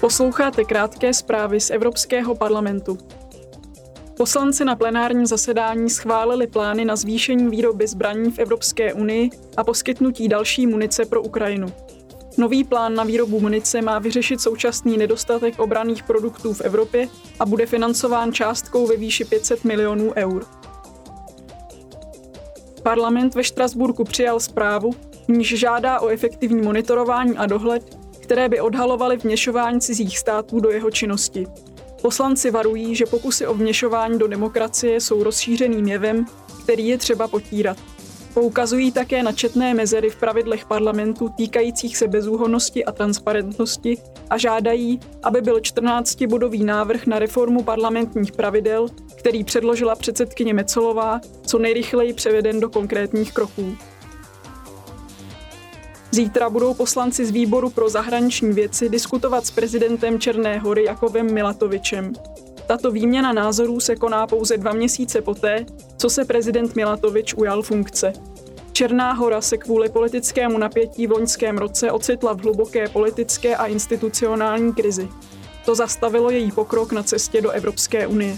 Posloucháte krátké zprávy z Evropského parlamentu. Poslanci na plenárním zasedání schválili plány na zvýšení výroby zbraní v Evropské unii a poskytnutí další munice pro Ukrajinu. Nový plán na výrobu munice má vyřešit současný nedostatek obraných produktů v Evropě a bude financován částkou ve výši 500 milionů eur. Parlament ve Štrasburku přijal zprávu, níž žádá o efektivní monitorování a dohled, které by odhalovaly vměšování cizích států do jeho činnosti. Poslanci varují, že pokusy o vměšování do demokracie jsou rozšířeným jevem, který je třeba potírat. Poukazují také na četné mezery v pravidlech parlamentu týkajících se bezúhonnosti a transparentnosti a žádají, aby byl 14-bodový návrh na reformu parlamentních pravidel, který předložila předsedkyně Mecolová, co nejrychleji převeden do konkrétních kroků. Zítra budou poslanci z výboru pro zahraniční věci diskutovat s prezidentem Černé hory Jakovem Milatovičem. Tato výměna názorů se koná pouze dva měsíce poté, co se prezident Milatovič ujal funkce. Černá hora se kvůli politickému napětí v loňském roce ocitla v hluboké politické a institucionální krizi. To zastavilo její pokrok na cestě do Evropské unie.